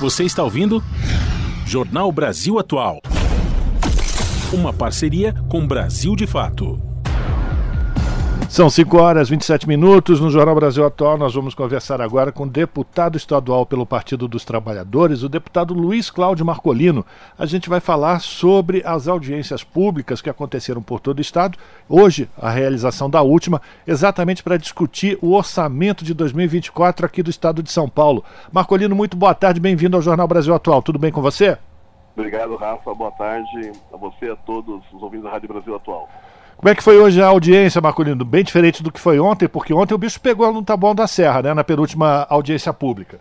Você está ouvindo? Jornal Brasil Atual. Uma parceria com Brasil de Fato. São 5 horas e 27 minutos. No Jornal Brasil Atual, nós vamos conversar agora com o deputado estadual pelo Partido dos Trabalhadores, o deputado Luiz Cláudio Marcolino. A gente vai falar sobre as audiências públicas que aconteceram por todo o estado. Hoje, a realização da última, exatamente para discutir o orçamento de 2024 aqui do estado de São Paulo. Marcolino, muito boa tarde, bem-vindo ao Jornal Brasil Atual. Tudo bem com você? Obrigado, Rafa. Boa tarde a você e a todos os ouvintes da Rádio Brasil Atual. Como é que foi hoje a audiência, Marcolino? Bem diferente do que foi ontem, porque ontem o bicho pegou no Taboão da Serra, né? Na penúltima audiência pública.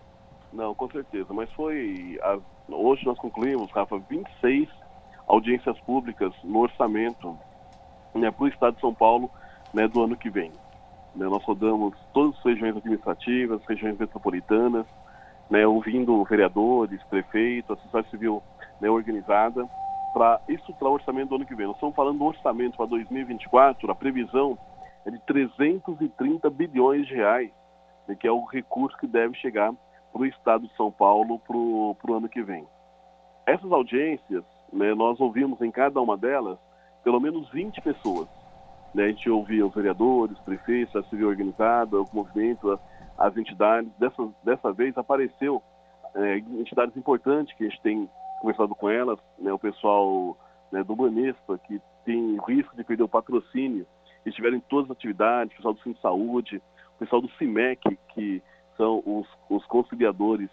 Não, com certeza. Mas foi. A... Hoje nós concluímos, Rafa, 26 audiências públicas no orçamento né, para o Estado de São Paulo né, do ano que vem. Né, nós rodamos todas as regiões administrativas, regiões metropolitanas, né, ouvindo vereadores, prefeitos, a sociedade civil né, organizada para estruturar o orçamento do ano que vem. Nós estamos falando do orçamento para 2024, a previsão é de 330 bilhões de reais, né, que é o recurso que deve chegar para o Estado de São Paulo para o ano que vem. Essas audiências, né, nós ouvimos em cada uma delas pelo menos 20 pessoas. Né, a gente ouvia os vereadores, prefeitos, a civil organizada, o movimento, as entidades. Dessa, dessa vez apareceu é, entidades importantes que a gente tem conversado com elas, né, o pessoal né, do Banespa, que tem risco de perder o patrocínio, estiverem em todas as atividades, o pessoal do Sim Saúde, o pessoal do CIMEC, que são os, os conciliadores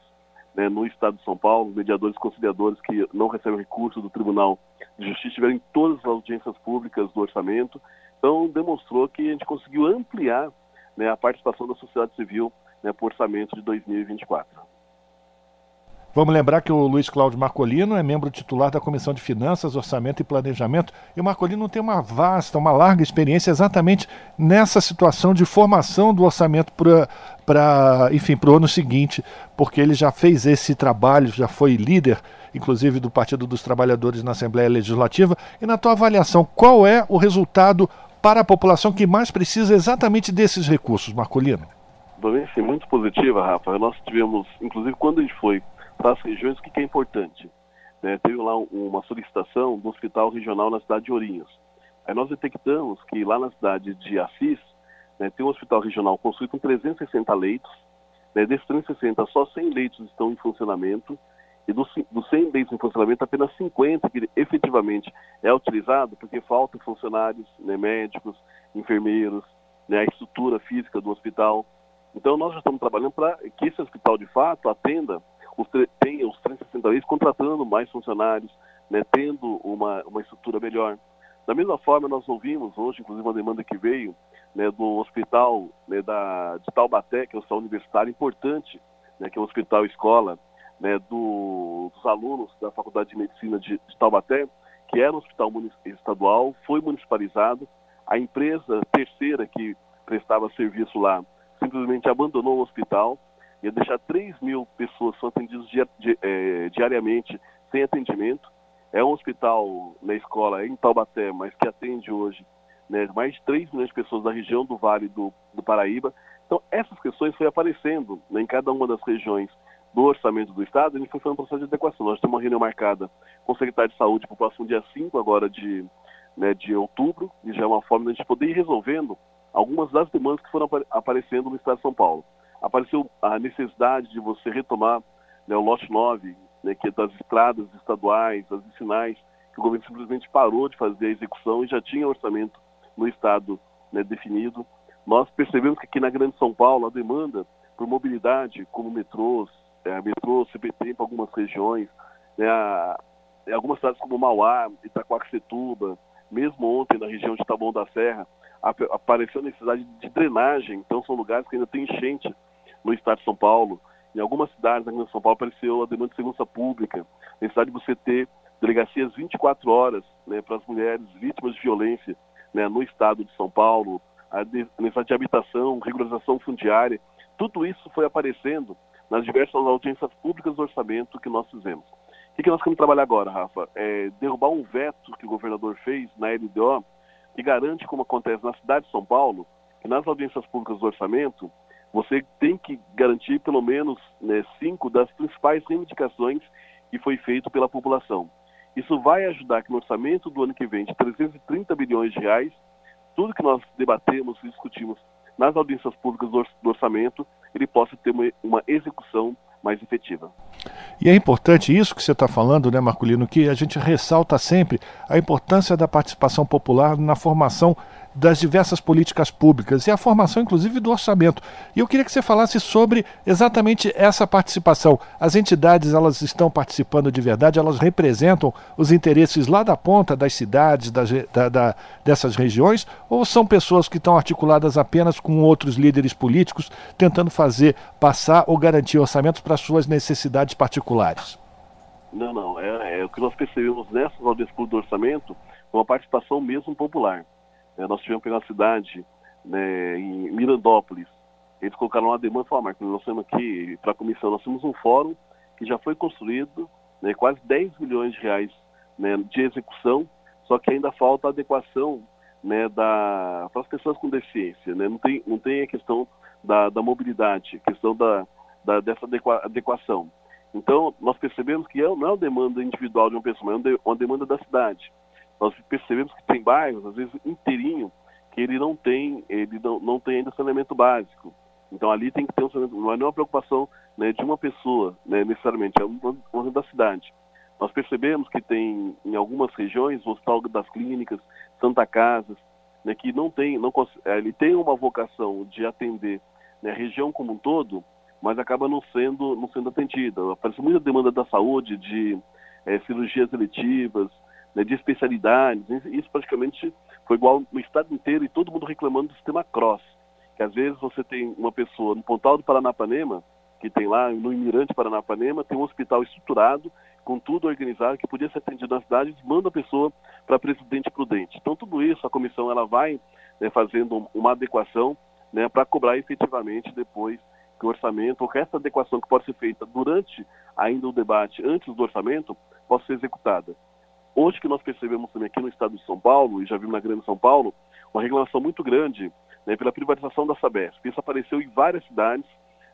né, no Estado de São Paulo, mediadores conciliadores que não recebem recursos do Tribunal de Justiça, estiverem em todas as audiências públicas do orçamento. Então, demonstrou que a gente conseguiu ampliar né, a participação da sociedade civil né, orçamento de 2024. Vamos lembrar que o Luiz Cláudio Marcolino é membro titular da Comissão de Finanças, Orçamento e Planejamento. E o Marcolino tem uma vasta, uma larga experiência exatamente nessa situação de formação do orçamento para, enfim, para o ano seguinte, porque ele já fez esse trabalho, já foi líder, inclusive, do Partido dos Trabalhadores na Assembleia Legislativa. E na tua avaliação, qual é o resultado para a população que mais precisa exatamente desses recursos, Marcolino? Bem, sim, muito positiva, Rafa. Nós tivemos, inclusive, quando a gente foi para as regiões, o que, que é importante? Né, teve lá uma solicitação do hospital regional na cidade de Ourinhos. Aí nós detectamos que lá na cidade de Assis, né, tem um hospital regional construído com 360 leitos. Né, desses 360, só 100 leitos estão em funcionamento. E dos, dos 100 leitos em funcionamento, apenas 50 que efetivamente é utilizado, porque faltam funcionários, né, médicos, enfermeiros, né, a estrutura física do hospital. Então, nós já estamos trabalhando para que esse hospital, de fato, atenda os, tem os 360 vezes contratando mais funcionários, né, tendo uma, uma estrutura melhor. Da mesma forma, nós ouvimos hoje, inclusive, uma demanda que veio né, do hospital né, da, de Taubaté, que é um hospital universitário importante, né, que é um hospital escola né, do, dos alunos da Faculdade de Medicina de, de Taubaté, que era um hospital estadual, foi municipalizado. A empresa terceira que prestava serviço lá simplesmente abandonou o hospital ia deixar 3 mil pessoas são atendidas di, di, é, diariamente sem atendimento. É um hospital na escola em Taubaté, mas que atende hoje né, mais de 3 milhões de pessoas da região do Vale do, do Paraíba. Então, essas questões foram aparecendo né, em cada uma das regiões do orçamento do Estado, gente foi fazendo um processo de adequação. Nós temos uma reunião marcada com o secretário de Saúde para o próximo dia 5 agora de, né, de outubro, e já é uma forma de a gente poder ir resolvendo algumas das demandas que foram aparecendo no Estado de São Paulo apareceu a necessidade de você retomar né, o lote 9, né, que é das estradas estaduais, das vicinais, que o governo simplesmente parou de fazer a execução e já tinha orçamento no estado né, definido. Nós percebemos que aqui na Grande São Paulo a demanda por mobilidade, como metrôs, é, metrô, CPT para algumas regiões, né, a, algumas cidades como Mauá, Itacoaxetuba, mesmo ontem na região de Taboão da Serra, apareceu a necessidade de drenagem, então são lugares que ainda tem enchente no estado de São Paulo. Em algumas cidades aqui de São Paulo apareceu a demanda de segurança pública, necessidade de você ter delegacias 24 horas né, para as mulheres vítimas de violência né, no estado de São Paulo, a necessidade de habitação, regularização fundiária, tudo isso foi aparecendo nas diversas audiências públicas do orçamento que nós fizemos. O que, nós queremos trabalhar agora, Rafa? É derrubar um veto que o governador fez na LDO, que garante, como acontece na cidade de São Paulo, que nas audiências públicas do orçamento, você tem que garantir pelo menos né, cinco das principais reivindicações que foi feito pela população. Isso vai ajudar que no orçamento do ano que vem, de 330 bilhões de reais, tudo que nós debatemos e discutimos nas audiências públicas do orçamento, ele possa ter uma, execução mais efetiva. E é importante isso que você está falando, né, Marculino, que a gente ressalta sempre a importância da participação popular na formação das diversas políticas públicas e a formação, inclusive, do orçamento. E eu queria que você falasse sobre exatamente essa participação. As entidades elas estão participando de verdade, elas representam os interesses lá da ponta das cidades, das, da, da, dessas regiões, ou são pessoas que estão articuladas apenas com outros líderes políticos, tentando fazer passar ou garantir orçamentos para suas necessidades particulares? Não, não. É, é o que nós percebemos nessas audiências do orçamento, uma participação mesmo popular. É, nós tivemos uma cidade né, em Mirandópolis. Eles colocaram uma demanda e falaram, Marcos, nós temos aqui, para a comissão, nós temos um fórum que já foi construído, né, quase 10 milhões de reais né, de execução, só que ainda falta adequação né, da, para as pessoas com deficiência. Né? Não, tem, não tem a questão da, da mobilidade, a questão da, da, dessa adequação. Então, nós percebemos que é, não é uma demanda individual de uma pessoa, mas é uma demanda da cidade nós percebemos que tem bairros, às vezes inteirinho, que ele não tem, ele não, não tem ainda saneamento básico. Então ali tem que ter um saneamento, não é nenhuma preocupação né, de uma pessoa, né, necessariamente, é uma, uma da cidade. Nós percebemos que tem em algumas regiões, o Hospital das Clínicas, Santa Casas, né, que não tem, não, é, ele tem uma vocação de atender né, a região como um todo, mas acaba não sendo, não sendo atendida. Aparece muita demanda da saúde, de é, cirurgias eletivas, né, de especialidades. Isso praticamente foi igual no estado inteiro e todo mundo reclamando do sistema cross. Que às vezes você tem uma pessoa no Pontal do Paranapanema, que tem lá no Imirante Paranapanema, tem um hospital estruturado, com tudo organizado, que podia ser atendido na cidade, manda a pessoa para Presidente Prudente. Então tudo isso a comissão ela vai né, fazendo uma adequação né, para cobrar efetivamente depois que o orçamento, ou que essa adequação que pode ser feita durante ainda o debate, antes do orçamento, possa ser executada. Hoje que nós percebemos também aqui no estado de São Paulo, e já vimos na Grande São Paulo, uma reclamação muito grande né, pela privatização da Sabesp. Isso apareceu em várias cidades,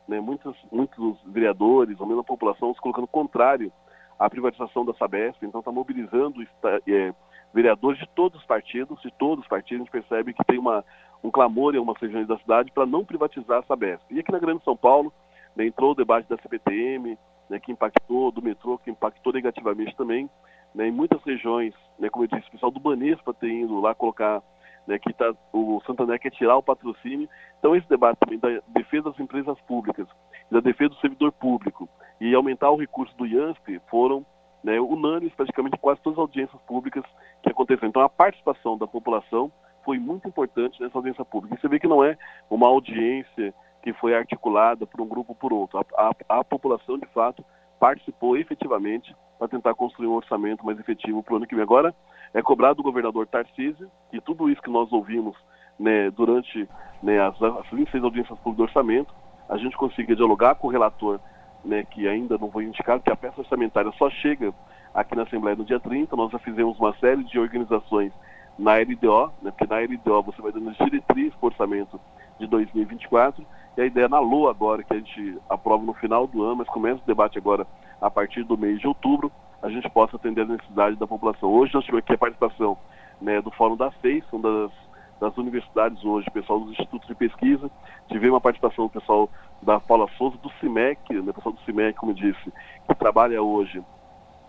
né, muitos, muitos vereadores, ou mesmo a população, se colocando contrário à privatização da Sabesp, então está mobilizando é, vereadores de todos os partidos, de todos os partidos, a gente percebe que tem uma, um clamor em algumas regiões da cidade para não privatizar a Sabesp. E aqui na Grande São Paulo, né, entrou o debate da CPTM, né, que impactou, do metrô, que impactou negativamente também, né, em muitas regiões, né, como eu disse, o pessoal do Banespa tem ido lá colocar né, que tá, o Santander quer tirar o patrocínio. Então esse debate também da defesa das empresas públicas, da defesa do servidor público e aumentar o recurso do IANSP foram né, unânimes praticamente quase todas as audiências públicas que aconteceram. Então a participação da população foi muito importante nessa audiência pública. E você vê que não é uma audiência que foi articulada por um grupo ou por outro. A, a, a população, de fato, participou efetivamente para tentar construir um orçamento mais efetivo para o ano que vem. Agora, é cobrado do governador Tarcísio que tudo isso que nós ouvimos né, durante né, as, as 26 audiências públicas do orçamento, a gente consiga dialogar com o relator, né, que ainda não foi indicado, que a peça orçamentária só chega aqui na Assembleia no dia 30. Nós já fizemos uma série de organizações na LDO, né, porque na LDO você vai dando diretriz para o orçamento de 2024 e a ideia na LOA agora, que a gente aprova no final do ano, mas começa o debate agora a partir do mês de outubro, a gente possa atender a necessidade da população. Hoje nós tivemos aqui a participação né, do Fórum da FEIS, uma das, das universidades hoje, pessoal dos institutos de pesquisa, tivemos uma participação do pessoal da Paula Souza, do CIMEC, né, pessoal do CIMEC, como disse, que trabalha hoje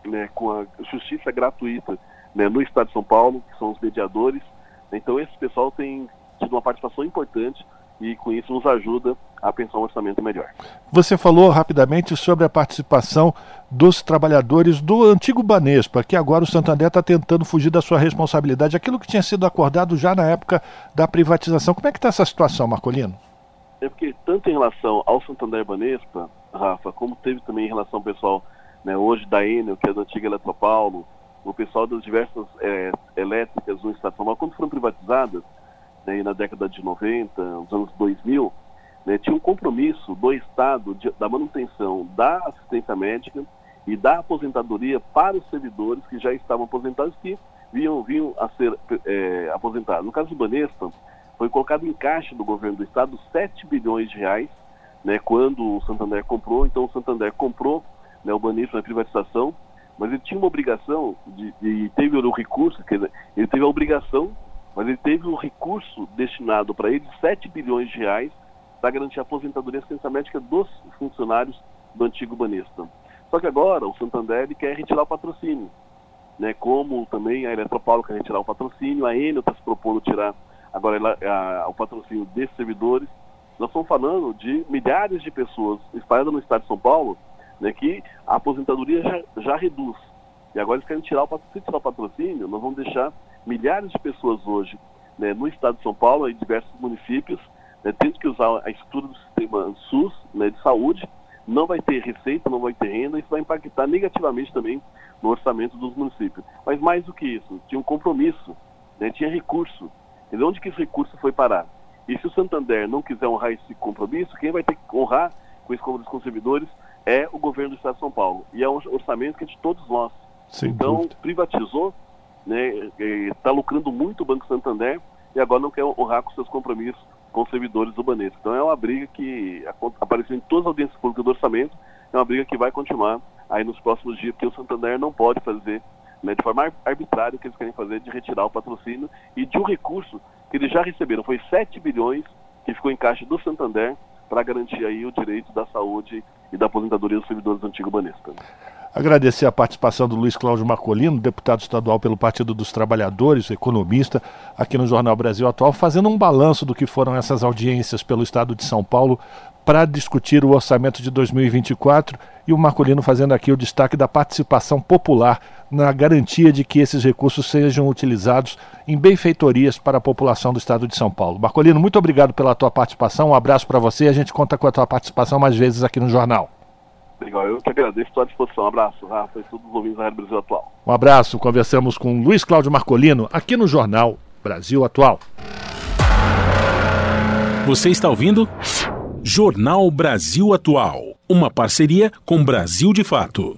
né, com a justiça gratuita né, no Estado de São Paulo, que são os mediadores. Então esse pessoal tem tido uma participação importante e com isso nos ajuda a pensar um orçamento melhor. Você falou rapidamente sobre a participação dos trabalhadores do antigo Banespa, que agora o Santander está tentando fugir da sua responsabilidade, aquilo que tinha sido acordado já na época da privatização. Como é que está essa situação, Marcolino? É porque tanto em relação ao Santander Banespa, Rafa, como teve também em relação ao pessoal né, hoje da Enel, que é da antiga Eletropaulo, o pessoal das diversas é, elétricas no Estado de São Paulo, quando foram privatizadas, né, na década de 90, nos anos 2000, né, tinha um compromisso do Estado de, da manutenção da assistência médica e da aposentadoria para os servidores que já estavam aposentados que vinham, vinham a ser é, aposentados. No caso do Banespa, foi colocado em caixa do governo do Estado 7 bilhões de reais né, quando o Santander comprou. Então o Santander comprou né, o Banespa na privatização, mas ele tinha uma obrigação de, e teve o recurso, quer dizer, ele teve a obrigação, mas ele teve um recurso destinado para ele de 7 bilhões de reais para garantir a aposentadoria e assistência médica dos funcionários do antigo Banespa. Só que agora o Santander quer retirar o patrocínio, né, como também a Eletropaulo quer retirar o patrocínio, a Enel está se propondo tirar agora a, o patrocínio desses servidores. Nós estamos falando de milhares de pessoas espalhadas no estado de São Paulo né, que a aposentadoria já, já reduz. E agora eles querem tirar o, tirar o patrocínio, nós vamos deixar milhares de pessoas hoje né, no estado de São Paulo, em diversos municípios, né, tendo que usar a estrutura do sistema SUS né, de saúde, não vai ter receita, não vai ter renda, isso vai impactar negativamente também no orçamento dos municípios. Mas mais do que isso, tinha um compromisso, né, tinha recurso. E onde que esse recurso foi parar? E se o Santander não quiser honrar esse compromisso, quem vai ter que honrar com esse compromisso com os servidores é o governo do Estado de São Paulo. E é um orçamento que é de todos nós. Sem então, dúvida. privatizou, né, está lucrando muito o Banco Santander e agora não quer honrar com seus compromissos com os servidores do Banespa. Então é uma briga que apareceu em todas as audiências públicas do orçamento, é uma briga que vai continuar aí nos próximos dias, porque o Santander não pode fazer né, de forma arbitrária o que eles querem fazer de retirar o patrocínio e de um recurso que eles já receberam, foi 7 bilhões que ficou em caixa do Santander para garantir aí o direito da saúde e da aposentadoria dos servidores do antigo Banespa. Agradecer a participação do Luiz Cláudio Marcolino, deputado estadual pelo Partido dos Trabalhadores, economista, aqui no Jornal Brasil Atual, fazendo um balanço do que foram essas audiências pelo Estado de São Paulo para discutir o orçamento de 2024 e o Marcolino fazendo aqui o destaque da participação popular na garantia de que esses recursos sejam utilizados em benfeitorias para a população do estado de São Paulo. Marcolino, muito obrigado pela tua participação, um abraço para você e a gente conta com a tua participação mais vezes aqui no jornal. Legal, eu que agradeço, estou à disposição. Um abraço, Rafa e todos os ouvintes da Rádio Brasil Atual. Um abraço, conversamos com Luiz Cláudio Marcolino aqui no jornal Brasil Atual. Você está ouvindo? Jornal Brasil Atual, uma parceria com Brasil de Fato.